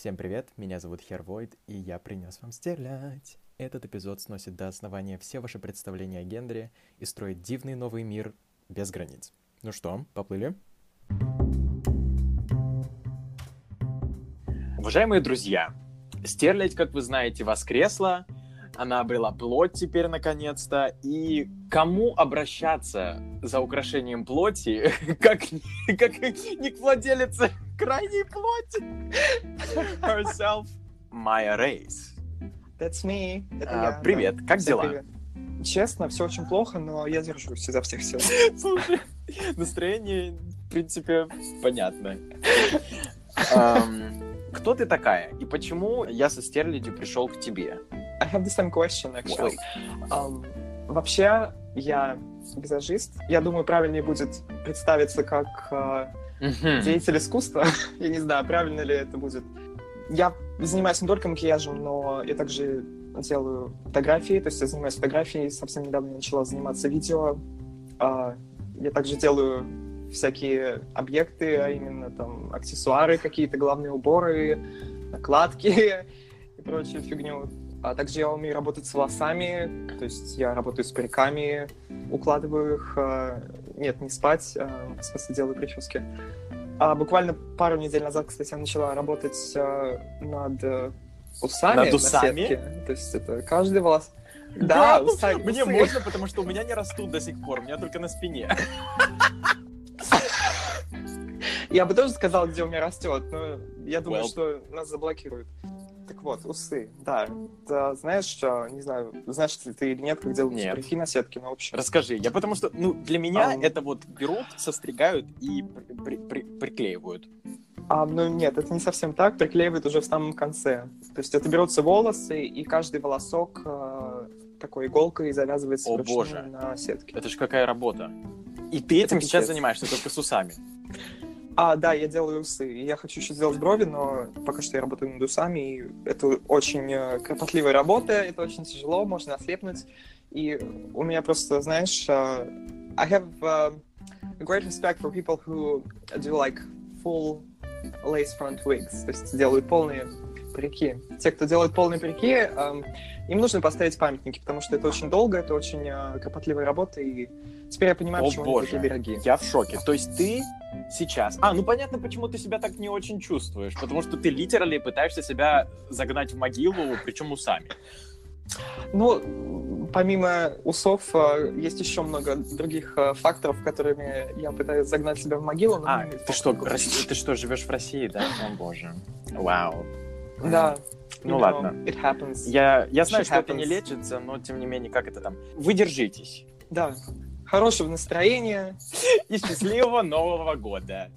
Всем привет, меня зовут Хервойд, и я принес вам стрелять. Этот эпизод сносит до основания все ваши представления о гендере и строит дивный новый мир без границ. Ну что, поплыли? Уважаемые друзья, стерлядь, как вы знаете, воскресла, она обрела плоть теперь наконец-то, и кому обращаться за украшением плоти, как, как не к владелице крайней плоти? Herself, Maya Рейс. That's me. Это А, я, привет, да. как Всем дела? привет. Честно, все очень плохо, но я держусь изо всех сил. Слушай, настроение, в принципе, понятно. Ам, Кто ты такая? И почему я со стерлядью пришел к тебе? I have the same question, actually. Um, вообще, я визажист. Я думаю, правильнее будет представиться как э, Мгм. деятель искусства. я не знаю, правильно ли это будет. Я занимаюсь не только макияжем, но я также делаю фотографии. То есть я занимаюсь фотографией, совсем недавно начала заниматься видео. А, я также делаю всякие объекты, а именно там аксессуары какие-то, главные уборы, накладки и прочую фигню. А также я умею работать с волосами, то есть я работаю с париками, укладываю их, а, нет, не спать, а, в смысле делаю прически. А буквально пару недель назад, кстати, я начала работать а, над э, усами. Над на усами? сетке. То есть это каждый волос. Да, уса- Мне усы. можно, потому что у меня не растут до сих пор, у меня только на спине. Я бы тоже сказал, где у меня растет, но я думаю, Well. что нас заблокируют. Так вот, усы, да. Да, знаешь, что, не знаю, знаешь ли ты или нет, как делают Нет. парики на сетке, но в общем. Расскажи, я потому что, ну, для меня Ам. это вот берут, состригают и при- при- при- приклеивают. А, ну нет, это не совсем так, приклеивают уже в самом конце. То есть это берутся волосы, и каждый волосок э, такой иголкой завязывается О, боже. на сетке. Это же какая работа. И ты этим Это сейчас занимаешься только с усами. А, да, я делаю усы. Я хочу еще сделать брови, но пока что я работаю над усами, и это очень э, кропотливая работа, это очень тяжело, можно ослепнуть. И у меня просто, знаешь, э, I have uh, great respect for people who do like full lace front wigs, то есть делают полные парики. Те, кто делают полные парики, эм, им нужно поставить памятники, потому что это очень долго, это очень э, кропотливая работа, и теперь я понимаю, О, почему они боже. такие дорогие. Я в шоке. То есть ты сейчас... А, ну понятно, почему ты себя так не очень чувствуешь. Потому что ты литерали пытаешься себя загнать в могилу, причем усами. Ну, помимо усов, э, есть еще много других э, факторов, которыми я пытаюсь загнать себя в могилу. А, ты что, ты что, живешь в России, да? О, боже. Вау. Да. Ну you know, ладно. It happens. Я, я знаю, что это не happens. лечится, но тем не менее, как это там? Вы держитесь. Да. Хорошего настроения. И счастливого Нового года.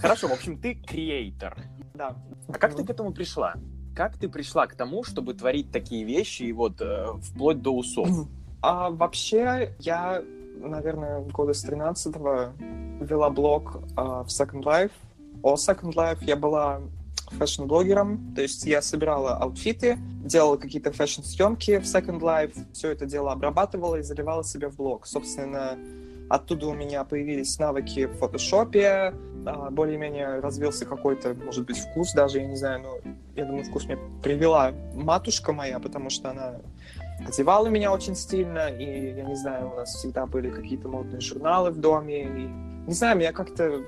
Хорошо, в общем, ты creator. Да. А как ты к этому пришла? Как ты пришла к тому, чтобы творить такие вещи и вот э, вплоть до усов? А вообще, я, наверное, года с 13 вела блог а, в Second Life. В Second Life я была fashion-блогером, то есть я собирала outfit ы, делала какие-то фэшн-съемки в Second Life, все это дело обрабатывала и заливала себе в блог. Собственно, оттуда у меня появились навыки в фотошопе, а, более-менее развился какой-то, может быть, вкус даже, я не знаю, но я думаю, вкус мне привела матушка моя, потому что она одевала меня очень стильно, и, я не знаю, у нас всегда были какие-то модные журналы в доме, и, не знаю, меня как-то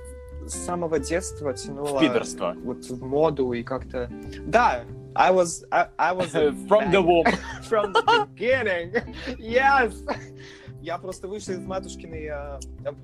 с самого детства тянуло В пидорство. вот в моду и как-то... Да, I was, I, I was a From the womb. from the beginning. Yes! Я просто вышел из матушкиной э,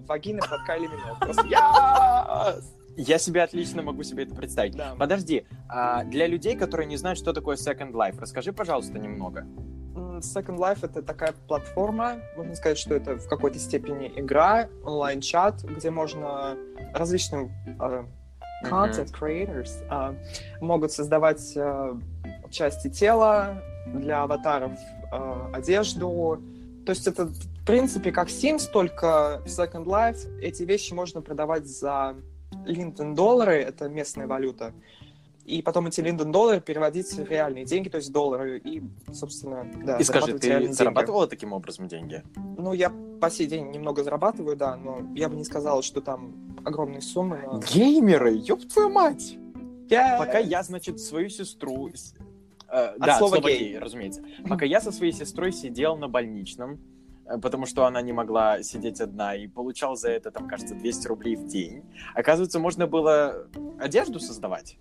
вагины под Кайли. Просто yes! Я себе отлично могу себе это представить. Да. Подожди, а для людей, которые не знают, что такое Second Life, расскажи, пожалуйста, немного. Second Life — это такая платформа, можно сказать, что это в какой-то степени игра, онлайн-чат, где можно различным э, content creators э, могут создавать э, части тела для аватаров, э, одежду. То есть это, в принципе, как Sims, только в Second Life эти вещи можно продавать за Линдон доллары, это местная валюта, и потом эти Линдон доллары переводить в реальные деньги, то есть доллары, и, собственно, да, И скажи, ты деньги. зарабатывала таким образом деньги? Ну, я по сей день немного зарабатываю, да, но я бы не сказала, что там огромные суммы. но- Геймеры, ёб твою мать! Yes. Пока я, значит, свою сестру... э, От да, слова слово гей. гей, разумеется. Пока я со своей сестрой сидел на больничном, потому что она не могла сидеть одна, и получал за это, там, кажется, 200 рублей в день. Оказывается, можно было одежду создавать.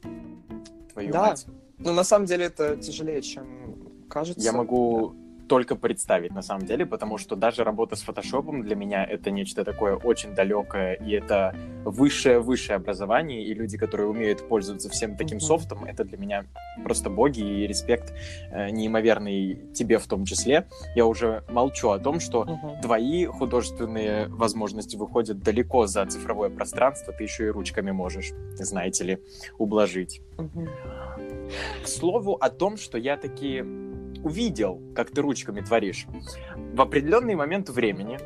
Твою Да. мать. Ну, на самом деле, это тяжелее, чем кажется. Я могу только представить, на самом деле, потому что даже работа с фотошопом для меня это нечто такое очень далекое, и это высшее-высшее образование, и люди, которые умеют пользоваться всем таким Мгм. софтом, это для меня просто боги, и респект э, неимоверный тебе в том числе. Я уже молчу о том, что Мгм. твои художественные возможности выходят далеко за цифровое пространство, ты еще и ручками можешь, знаете ли, ублажить. Мгм. К слову о том, что я таки увидел, как ты ручками творишь. В определенный момент времени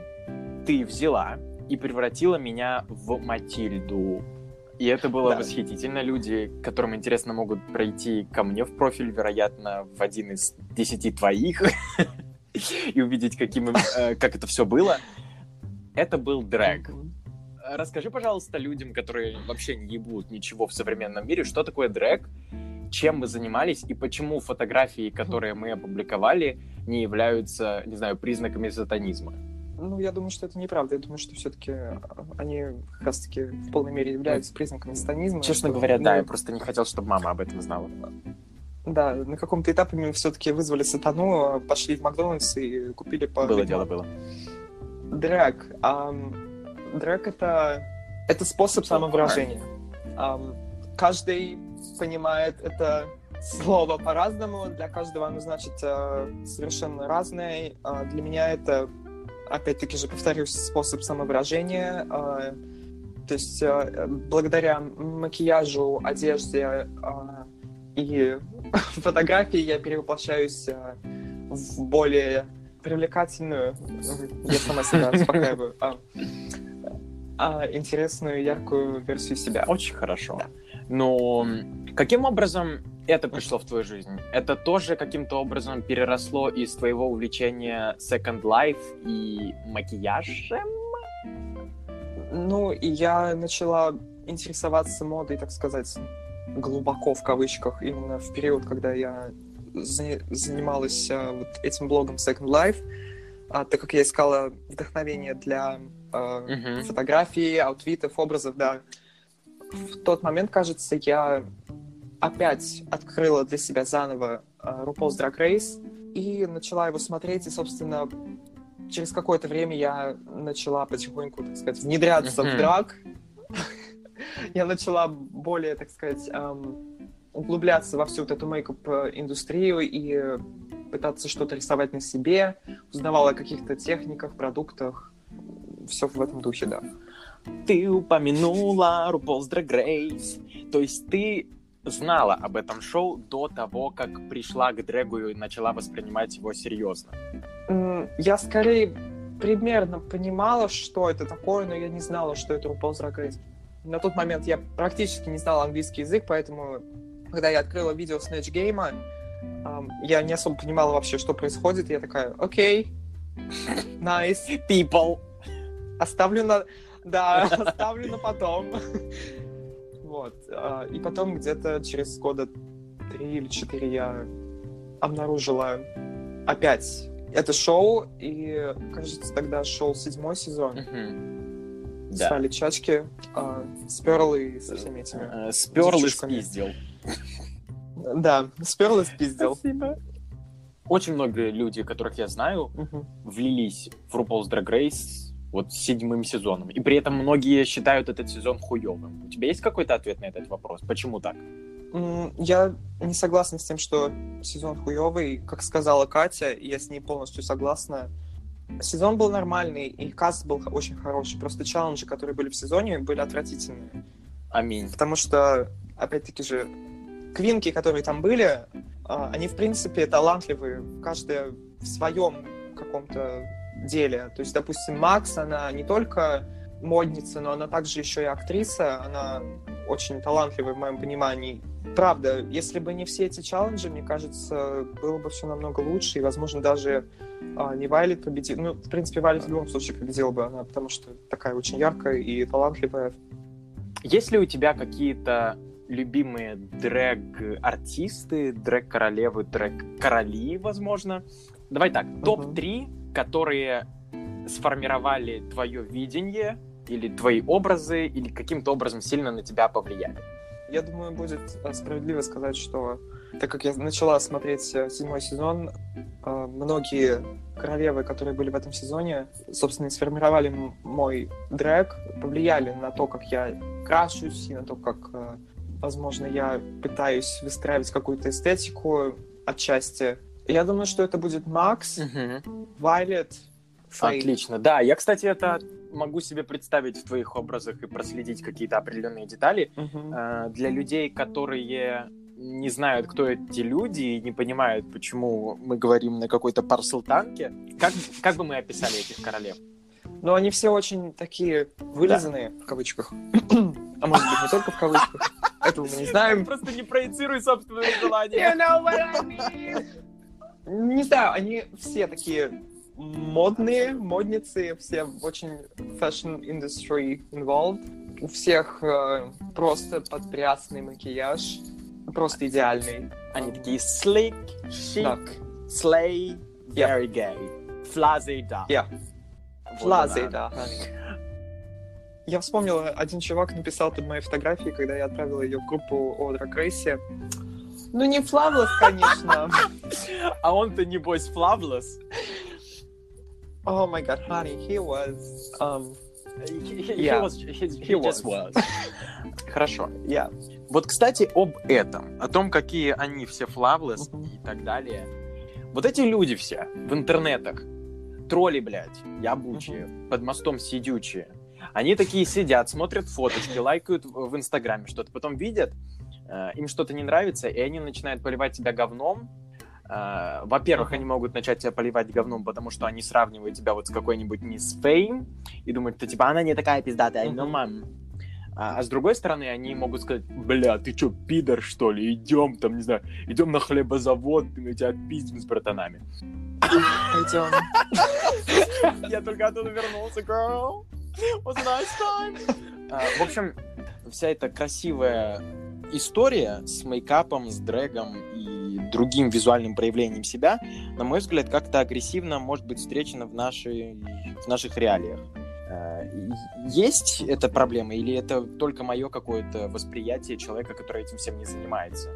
ты взяла и превратила меня в Матильду. И это было Да. восхитительно. Люди, которым интересно, могут пройти ко мне в профиль, вероятно, в один из десяти твоих, и увидеть, каким, им, э, как это все было. Это был дрэк. Мгм. Расскажи, пожалуйста, людям, которые вообще не ебут ничего в современном мире, что такое дрэк, чем мы занимались и почему фотографии, которые мы опубликовали, не являются, не знаю, признаками сатанизма. Ну, я думаю, что это неправда. Я думаю, что все-таки они как раз-таки в полной мере являются признаками станизма. Честно что говоря, да, мы- я просто не хотел, чтобы мама об этом знала. Да, на каком-то этапе мы все-таки вызвали сатану, пошли в Макдональдс и купили по... Было дело, было. Дрэк. ам, дрэк это, это способ самовыражения. Ам, каждый понимает это слово по-разному. Для каждого оно значит э, совершенно разное. А для меня это, опять-таки же, повторюсь, способ самовыражения. А, то есть э, благодаря макияжу, одежде а, и фотографии я перевоплощаюсь э, в более привлекательную, я сама себя успокаиваю, а, а, интересную, яркую версию себя. Очень хорошо. Да. Но каким образом это пришло в твою жизнь? Это тоже каким-то образом переросло из твоего увлечения Second Life и макияжем? Ну, я начала интересоваться модой, так сказать, глубоко в кавычках, именно в период, когда я за- занималась а, вот этим блогом Second Life, а, так как я искала вдохновение для а, Мгм. фотографий, аутфитов, образов, да. В тот момент, кажется, я опять открыла для себя заново а, RuPaul's Drag Race и начала его смотреть, и, собственно, через какое-то время я начала потихоньку, так сказать, внедряться в Мгм. драг. Я начала более, так сказать, ам, углубляться во всю вот эту мейкап-индустрию и пытаться что-то рисовать на себе, узнавала о каких-то техниках, продуктах, все в этом духе, да. Ты упомянула RuPaul's Drag Race. То есть ты знала об этом шоу до того, как пришла к дрэгу и начала воспринимать его серьезно. Я скорее примерно понимала, что это такое, но я не знала, что это RuPaul's Drag Race. На тот момент я практически не знала английский язык, поэтому, когда я открыла видео Snatch Game, я не особо понимала вообще, что происходит. Я такая, окей, nice, People! оставлю на... Да, оставлю на потом. Вот. а, И потом где-то через года три или четыре я обнаружила опять это шоу, и, кажется, тогда шел седьмой сезон. Да. Ралли Чачки, а, с Перл и со всеми этими. Э, Сперл и спиздил. Да, с Перл и спиздил. Очень многие люди, которых я знаю, Мгм. влились в RuPaul's Drag Race вот с седьмым сезоном. И при этом многие считают этот сезон хуевым. У тебя есть какой-то ответ на этот вопрос? Почему так? Я не согласна с тем, что сезон хуёвый. Как сказала Катя, я с ней полностью согласна. Сезон был нормальный, и каст был очень хороший. Просто челленджи, которые были в сезоне, были отвратительные. Аминь. Потому что, опять-таки же, квинки, которые там были, а, они, в принципе, талантливые. Каждая в своем каком-то деле. То есть, допустим, Макс, она не только модница, но она также еще и актриса. Она очень талантливая в моем понимании. Правда, если бы не все эти челленджи, мне кажется, было бы все намного лучше, и, возможно, даже а, не Вайлет победила. Ну, в принципе, Вайлет в любом случае победила бы она, потому что такая очень яркая и талантливая. Есть ли у тебя какие-то любимые дрэк-артисты, дрэк-королевы, дрэк-короли, возможно. Давай так, топ-3, которые сформировали твое видение или твои образы, или каким-то образом сильно на тебя повлияли. Я думаю, будет э, справедливо сказать, что так как я начала смотреть э, седьмой сезон, э, многие королевы, которые были в этом сезоне, собственно, сформировали мой дрэк, повлияли на то, как я крашусь, и на то, как, возможно, я пытаюсь выстраивать какую-то эстетику отчасти. Я думаю, что это будет Макс, Вайлет, Фейн. Отлично. Да, я, кстати, это могу себе представить в твоих образах и проследить какие-то определенные детали. Uh-huh. Для людей, которые не знают, кто эти люди и не понимают, почему мы говорим на какой-то парсел-танке, как, как бы мы описали этих королев? Ну, они все очень такие вылизанные, да. в кавычках. а может быть, не только в кавычках. Этого мы не знаем. Просто не проецируй собственные желания. You know what I mean? Не знаю, они все такие модные, модницы, все очень fashion industry involved. У всех э, просто подпрясный макияж, просто идеальный. Они такие slick, chic, да. slay, very yeah. gay. Флазы, да. Yeah. Флазы, да. Я вспомнил, один чувак написал под моей фотографией, когда я отправил ее в группу о Race. Ну, не Флавлес, конечно. А он-то, небось, Флавлес. Oh my god, honey, he was. Um, he, yeah. he was. He, he, he was. just was. Хорошо. Yeah. Вот, кстати, об этом, о том, какие они все флавлес и так далее. Вот эти люди все в интернетах, тролли, блядь, ябучие, под мостом сидючие, они такие сидят, смотрят фоточки, лайкают в Инстаграме что-то, потом видят, им что-то не нравится, и они начинают поливать тебя говном, Uh, во-первых, они могут начать тебя поливать говном, потому что они сравнивают тебя вот с какой-нибудь мисс Фейм и думают, что типа она не такая пиздатая, ну мам. А, а с другой стороны, они могут сказать, бля, ты чё, пидор, что ли? Идем там, не знаю, идем на хлебозавод, мы тебя отпиздим с братанами. Идем. Я только оттуда вернулся, girl. Was a nice time. А, в общем, вся эта красивая история с мейкапом, с дрэгом и другим визуальным проявлением себя, на мой взгляд, как-то агрессивно может быть встречена в, нашей, в наших реалиях. Э, есть эта проблема или это только мое какое-то восприятие человека, который этим всем не занимается?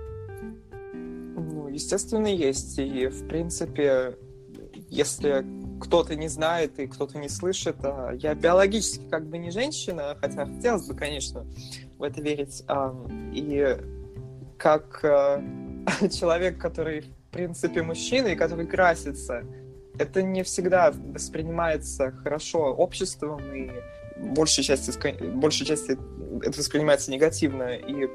Ну, естественно, есть. И, в принципе, если кто-то не знает и кто-то не слышит, а я биологически как бы не женщина, хотя хотелось бы, конечно, в это верить. И как э, человек, который, в принципе, мужчина и который красится, это не всегда воспринимается хорошо обществом, и большей части, большей части это воспринимается негативно. И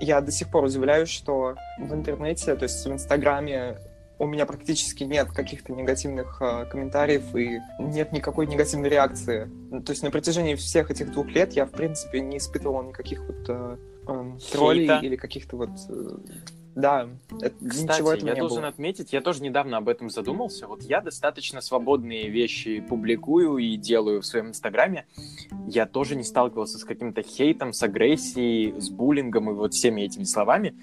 я до сих пор удивляюсь, что в интернете, то есть в Инстаграме, у меня практически нет каких-то негативных э, комментариев и нет никакой негативной реакции. То есть на протяжении всех этих двух лет я, в принципе, не испытывал никаких вот э, э, троллей или каких-то вот... Э, да, это, Кстати, ничего этого я не должен было. отметить, я тоже недавно об этом задумался. Вот я достаточно свободные вещи публикую и делаю в своем инстаграме. Я тоже не сталкивался с каким-то хейтом, с агрессией, с буллингом и вот всеми этими словами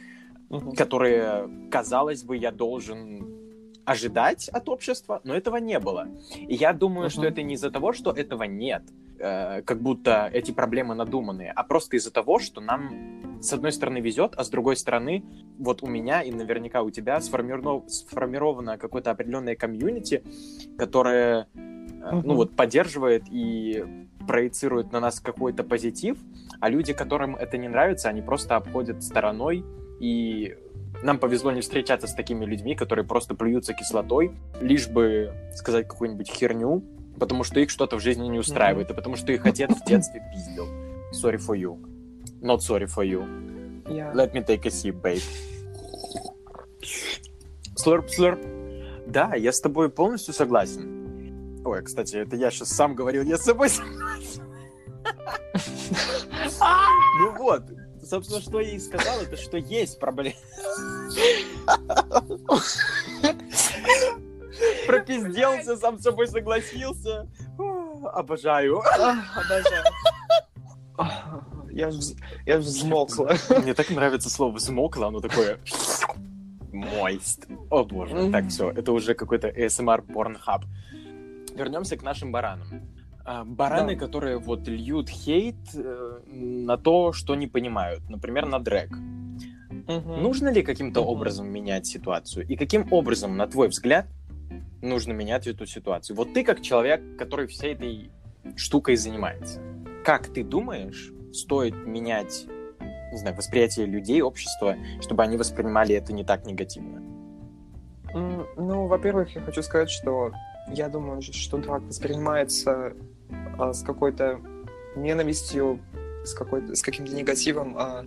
угу. которые, казалось бы, я должен ожидать от общества, но этого не было. И я думаю, uh что это не из-за того, что этого нет, э, как будто эти проблемы надуманные, а просто из-за того, что нам с одной стороны везет, а с другой стороны, вот у меня и наверняка у тебя сформировано, сформировано какое-то определенное комьюнити, которое, uh ну вот, поддерживает и проецирует на нас какой-то позитив, а люди, которым это не нравится, они просто обходят стороной и нам повезло не встречаться с такими людьми, которые просто плюются кислотой, лишь бы сказать какую-нибудь херню, потому что их что-то в жизни не устраивает, mm-hmm. и потому что их отец в детстве пиздил. Sorry for you. Not sorry for you. Yeah. Let me take a sip, babe. Slurp, slurp. Да, я с тобой полностью согласен. Ой, кстати, это я сейчас сам говорил, я с собой согласен. Ну вот, собственно, что я и сказал, это что есть проблема. Пропизделся, сам с собой согласился. Обожаю. Обожаю. я, я взмокла. Мне так нравится слово «взмокло», оно такое... Moist. О боже, так, все, это уже какой-то ASMR Pornhub. Вернемся к нашим баранам. А, Бараны, Да. которые вот льют хейт э, на то, что не понимают. Например, на дрэк. Мгм. Нужно ли каким-то Мгм. образом менять ситуацию? И каким образом, на твой взгляд, нужно менять эту ситуацию? Вот ты как человек, который всей этой штукой занимается. Как ты думаешь, стоит менять, не знаю, восприятие людей, общества, чтобы они воспринимали это не так негативно? Ну, во-первых, я хочу сказать, что я думаю, что драк воспринимается а, с какой-то ненавистью, с, какой-то, с каким-то негативом, а,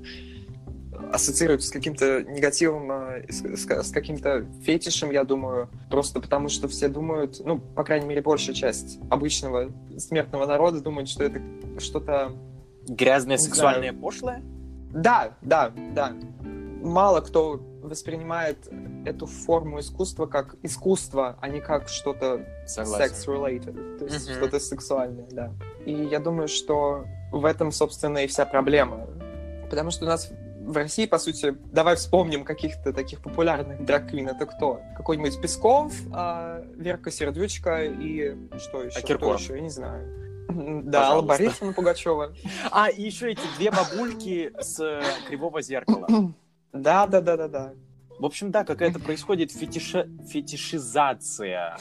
ассоциируется с каким-то негативом, а, с, с- с каким-то фетишем, я думаю, просто потому что все думают, ну, по крайней мере, большая часть обычного смертного народа думает, что это что-то Грязное, сексуальное, пошлое? Да, да, да. Мало кто воспринимает эту форму искусства как искусство, а не как что-то sex-related, то есть Мгм. что-то сексуальное, да. И я думаю, что в этом, собственно, и вся проблема. Потому что у нас в России, по сути, давай вспомним каких-то таких популярных драквин. Это кто? Какой-нибудь Песков, а, Верка Сердючка и что еще? А Кто Киркоров? еще? Я не знаю. Да, Алла. Борисовна Пугачева. А, и еще эти две бабульки с э, кривого зеркала. Да, да, да, да, да. В общем, да, какая-то происходит фетиша- фетишизация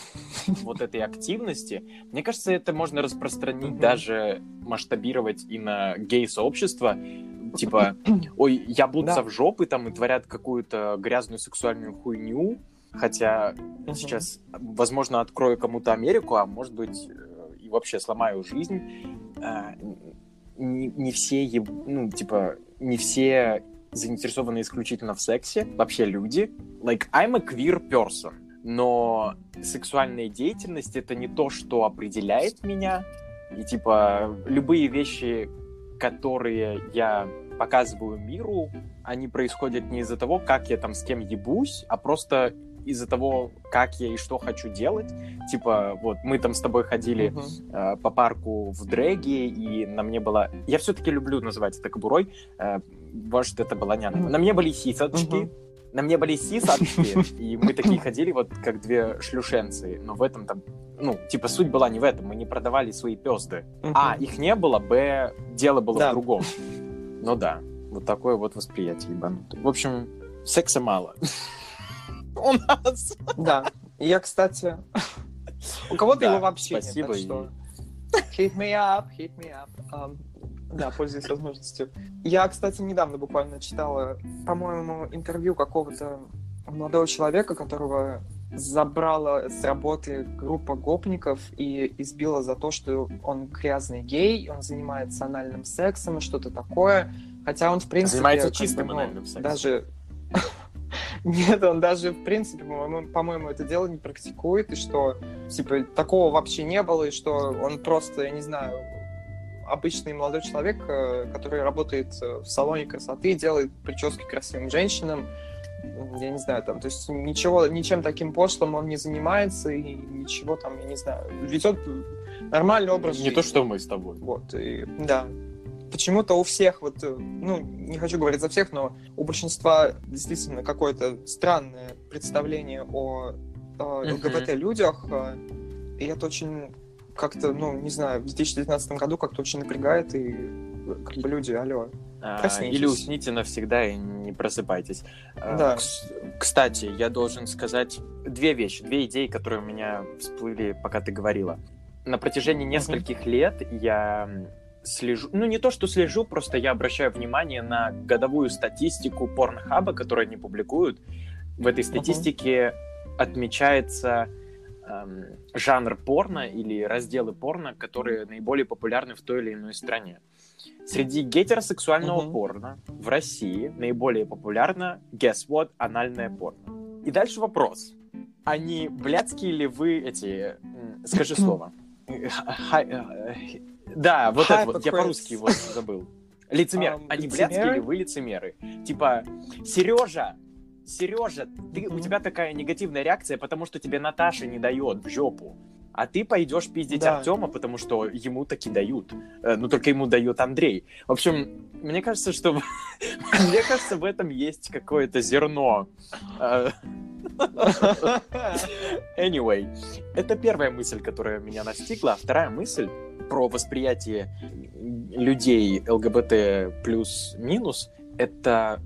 вот этой активности. Мне кажется, это можно распространить, даже масштабировать и на гей-сообщество. Типа, ой, ябутся Да. в жопы там и творят какую-то грязную сексуальную хуйню. Хотя сейчас, возможно, открою кому-то Америку, а может быть, э, и вообще сломаю жизнь. А, Не, не все, ну, типа, не все заинтересованы исключительно в сексе, вообще люди. Like, I'm a queer person, но сексуальная деятельность — это не то, что определяет меня. И, типа, любые вещи, которые я показываю миру, они происходят не из-за того, как я там с кем ебусь, а просто из-за того, как я и что хочу делать. Типа, вот, мы там с тобой ходили Мгм. э, по парку в дрэге, и на мне была... Я все-таки люблю называть это кобурой. Э, может, это была не она. Мгм. На мне были сисочки. Мгм. На мне были сисочки, и мы такие ходили вот как две шлюшенцы. Но в этом там... Ну, типа, суть была не в этом. Мы не продавали свои пезды. А, их не было, б, дело было Да. в другом. Ну да, вот такое вот восприятие ебанутое. В общем, секса мало. У нас. Да. Я, кстати, у кого-то Да, его вообще нет, спасибо, так и- что hit me up, hit me up. Um, да, пользуюсь возможностью. Я, кстати, недавно буквально читала, по-моему, интервью какого-то молодого человека, которого забрала с работы группа гопников и избила за то, что он грязный гей, он занимается анальным сексом и что-то такое. Хотя он, в принципе... Занимается как бы, чистым ну, анальным сексом. Даже... Нет, он даже, в принципе, по-моему, это дело не практикует, и что, типа, такого вообще не было, и что он просто, я не знаю, обычный молодой человек, э, который работает э, в салоне красоты, делает прически красивым женщинам, я не знаю, там, то есть ничего, ничем таким пошлым он не занимается, и ничего там, я не знаю, ведет нормальный образ Не жизни. то, что мы с тобой. Вот, и, да. Почему-то у всех, вот, э, ну, не хочу говорить за всех, но у большинства действительно какое-то странное представление о, о. ЛГБТ-людях, э, и это очень как-то, ну, не знаю, в 2019 году как-то очень напрягает, и э, как бы люди, алло. А, Проснитесь. Или усните навсегда и не просыпайтесь. Да. кс- Кстати, я должен сказать две вещи, две идеи, которые у меня всплыли, пока ты говорила. На протяжении нескольких лет я слежу, ну не то, что слежу, просто я обращаю внимание на годовую статистику порнхаба, которую они публикуют. В этой статистике отмечается эм, жанр порно или разделы порно, которые наиболее популярны в той или иной стране. Среди гетеросексуального Мгм. порно в России наиболее популярно, guess what, анальное порно. И дальше вопрос. Не блядские ли вы эти... Скажи слово. Да, вот это вот, я по-русски его забыл. Лицемер. А не лицемеры? блядские ли вы лицемеры? Типа, Сережа, Сережа, ты, у Мгм. тебя такая негативная реакция, потому что тебе Наташа не дает в жопу. а ты пойдешь пиздить Да. Артема, потому что ему таки дают. Э, Ну, только ему дает Андрей. В общем, мне кажется, что... Мне кажется, в этом есть какое-то зерно. Э, Anyway, это первая мысль, которая меня настигла. А вторая мысль про восприятие людей ЛГБТ плюс-минус — это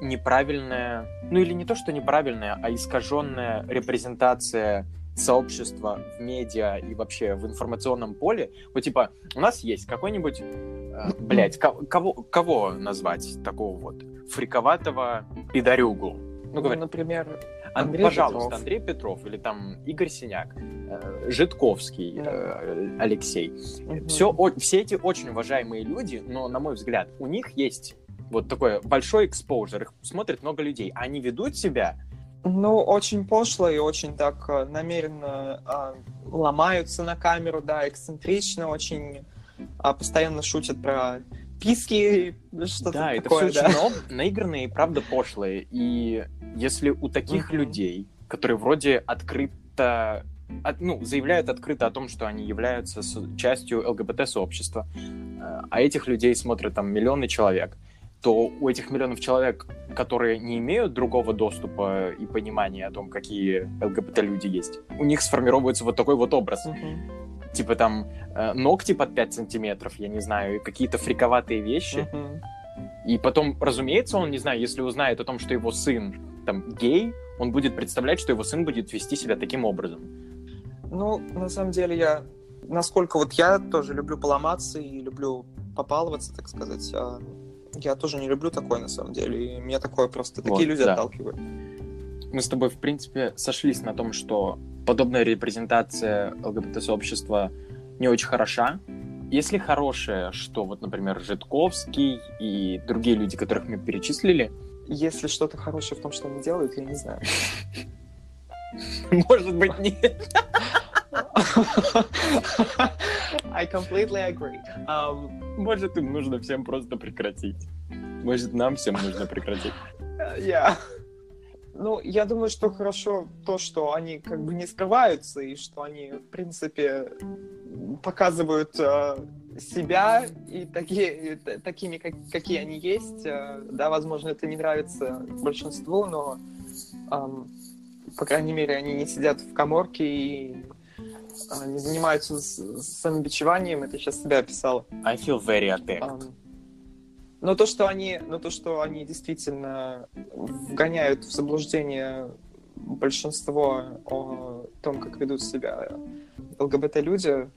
неправильная, ну или не то, что неправильная, а искаженная репрезентация сообщества в медиа и вообще в информационном поле. Вот типа, у нас есть какой-нибудь, э, блядь, ко- кого, кого назвать такого вот фриковатого пидорюгу? Ну, Ну, говори. например, Андрей пожалуйста, Петров. Андрей Петров или там Игорь Синяк, э, Житковский, Да. э, Алексей. мгм. Все, все эти очень уважаемые люди, но, на мой взгляд, у них есть вот такой большой экспозер, их смотрит много людей, а они ведут себя, Ну, очень пошло и очень так э, намеренно а, ломаются на камеру, да, эксцентрично, очень а, постоянно шутят про писки, что-то да, такое, это все да. очень но- наигранные и правда пошлые, и если у таких Мгм. людей, которые вроде открыто от- ну, заявляют открыто о том, что они являются частью ЛГБТ-сообщества, э, а этих людей смотрят там миллионы человек, то у этих миллионов человек, которые не имеют другого доступа и понимания о том, какие ЛГБТ-люди есть, у них сформировывается вот такой вот образ. Мгм. Типа там э, ногти под 5 сантиметров, я не знаю, и какие-то фриковатые вещи. Мгм. И потом, разумеется, он, не знаю, если узнает о том, что его сын там гей, он будет представлять, что его сын будет вести себя таким образом. Ну, на самом деле, я... Насколько вот я тоже люблю поломаться и люблю попалываться, так сказать, а, я тоже не люблю такое, на самом деле. И меня такое просто... Вот, Такие люди да. отталкивают. Мы с тобой, в принципе, сошлись на том, что подобная репрезентация ЛГБТ-сообщества не очень хороша. Если хорошая, что вот, например, Житковский и другие люди, которых мы перечислили, Если что-то хорошее в том, что они делают, я не знаю. может быть, нет. I completely agree. Um, Может, им нужно всем просто прекратить. Может, нам всем нужно прекратить. я... Ну, я думаю, что хорошо то, что они как бы не скрываются, и что они, в принципе, показывают э, себя и такие, такими, как- какие они есть. Э, да, возможно, это не нравится большинству, но, ам, по крайней мере, они не сидят в коморке и а, не занимаются самобичеванием. Это сейчас себя описала. I feel very attacked. Ам, Но то, что они, но то, что они действительно вгоняют в заблуждение большинство о том, как ведут себя ЛГБТ-люди,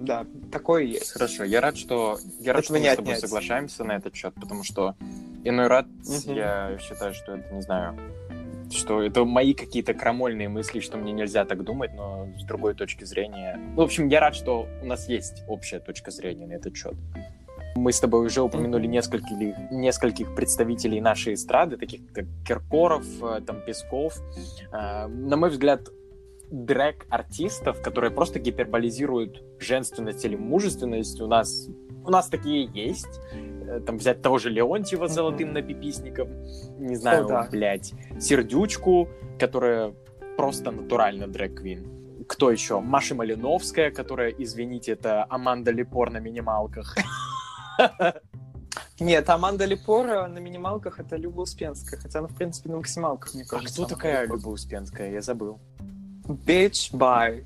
да, такое есть. Хорошо, я рад, что я рад, Этого что мы с тобой отнять. соглашаемся на этот счет, потому что иной раз я считаю, что это, не знаю, что это мои какие-то крамольные мысли, что мне нельзя так думать, но с другой точки зрения... Ну, в общем, я рад, что у нас есть общая точка зрения на этот счет. Мы с тобой уже упомянули нескольких, нескольких представителей нашей эстрады, таких как Киркоров, э, там, Песков. Э, На мой взгляд, дрэк-артистов, которые просто гиперболизируют женственность или мужественность, у нас, у нас такие есть. Э, Там взять того же Леонтьева с Мгм. золотым напиписником, не знаю, О, да. блядь, Сердючку, которая просто натурально дрэк-квин. Кто еще? Маша Малиновская, которая, извините, это Аманда Лепор на минималках. Нет, Аманда Лепора на минималках это Люба Успенская, хотя она, в принципе, на максималках, мне А кажется. кто она такая. Люба Успенская? Я забыл. Bitch, bye.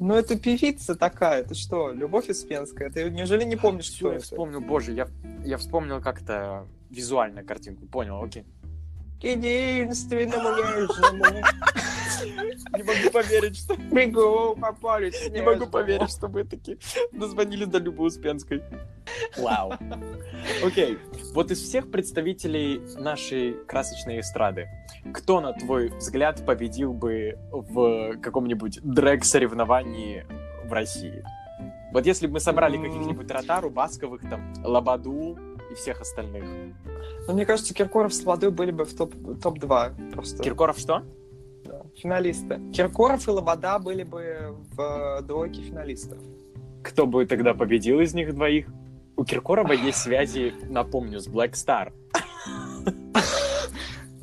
Ну, это певица такая, ты что, Любовь Успенская, ты неужели не помнишь, Всё, кто я это? вспомнил, боже, я, я вспомнил как-то визуально картинку. Понял, окей. К единственному нежному Не могу поверить, что... бегу по полю Не могу поверить, что мы таки дозвонили до Любы Успенской. Вау. Окей. Вот из всех представителей нашей красочной эстрады, кто, на твой взгляд, победил бы в каком-нибудь дрэк-соревновании в России? Вот если бы мы собрали каких-нибудь Ротару, Басковых, там, Лободу и всех остальных. Ну, мне кажется, Киркоров с Лободой были бы в топ- топ-2 просто. Киркоров что? Финалисты. Киркоров и Лобода были бы в э, двойке финалистов. Кто бы тогда победил из них двоих? У Киркорова есть связи, напомню, с Black Star.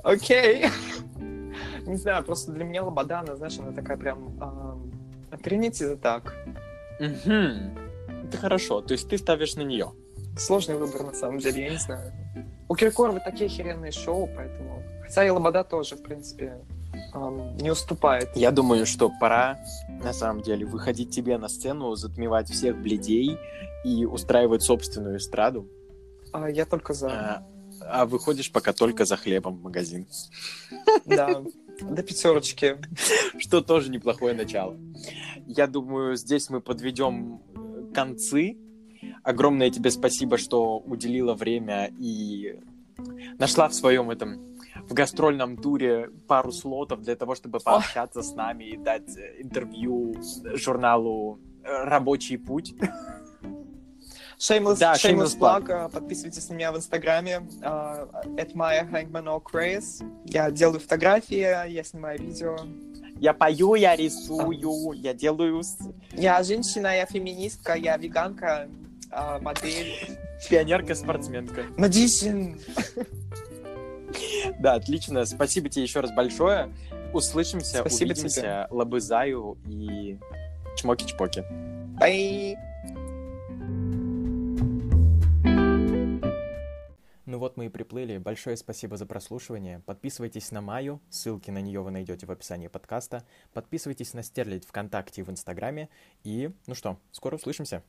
Окей. Не знаю, просто для меня Лобода, она, знаешь, она такая прям... Примите это так. Угу. Это хорошо. То есть ты ставишь на нее. Сложный выбор, на самом деле, я не знаю. У Киркорова такие охеренные шоу, поэтому... Хотя и Лобода тоже, в принципе, не уступает. Я думаю, что пора, на самом деле, выходить тебе на сцену, затмевать всех бледей и устраивать собственную эстраду. А, я только за. А, а выходишь пока только за хлебом в магазин. Да, до пятерочки. Что тоже неплохое начало. Я думаю, здесь мы подведем концы. Огромное тебе спасибо, что уделила время и нашла в своем этом в гастрольном туре пару слотов для того, чтобы пообщаться с нами и дать интервью журналу «Рабочий путь». Shameless, Да, shameless shameless plug. Подписывайтесь на меня в Инстаграме. Uh, at my Hangman O Craze. Я делаю фотографии, я снимаю видео. Я пою, я рисую, я делаю Я женщина, я феминистка, я веганка, а, модель. пионерка-спортсменка. Magician. Да, отлично. Спасибо тебе еще раз большое. Услышимся, Спасибо увидимся, лобызаю и чмоки-чпоки. Bye. Ну вот мы и приплыли. Большое спасибо за прослушивание. Подписывайтесь на Маю, ссылки на нее вы найдете в описании подкаста. Подписывайтесь на Стерлить ВКонтакте и в Инстаграме. И, ну что, скоро услышимся.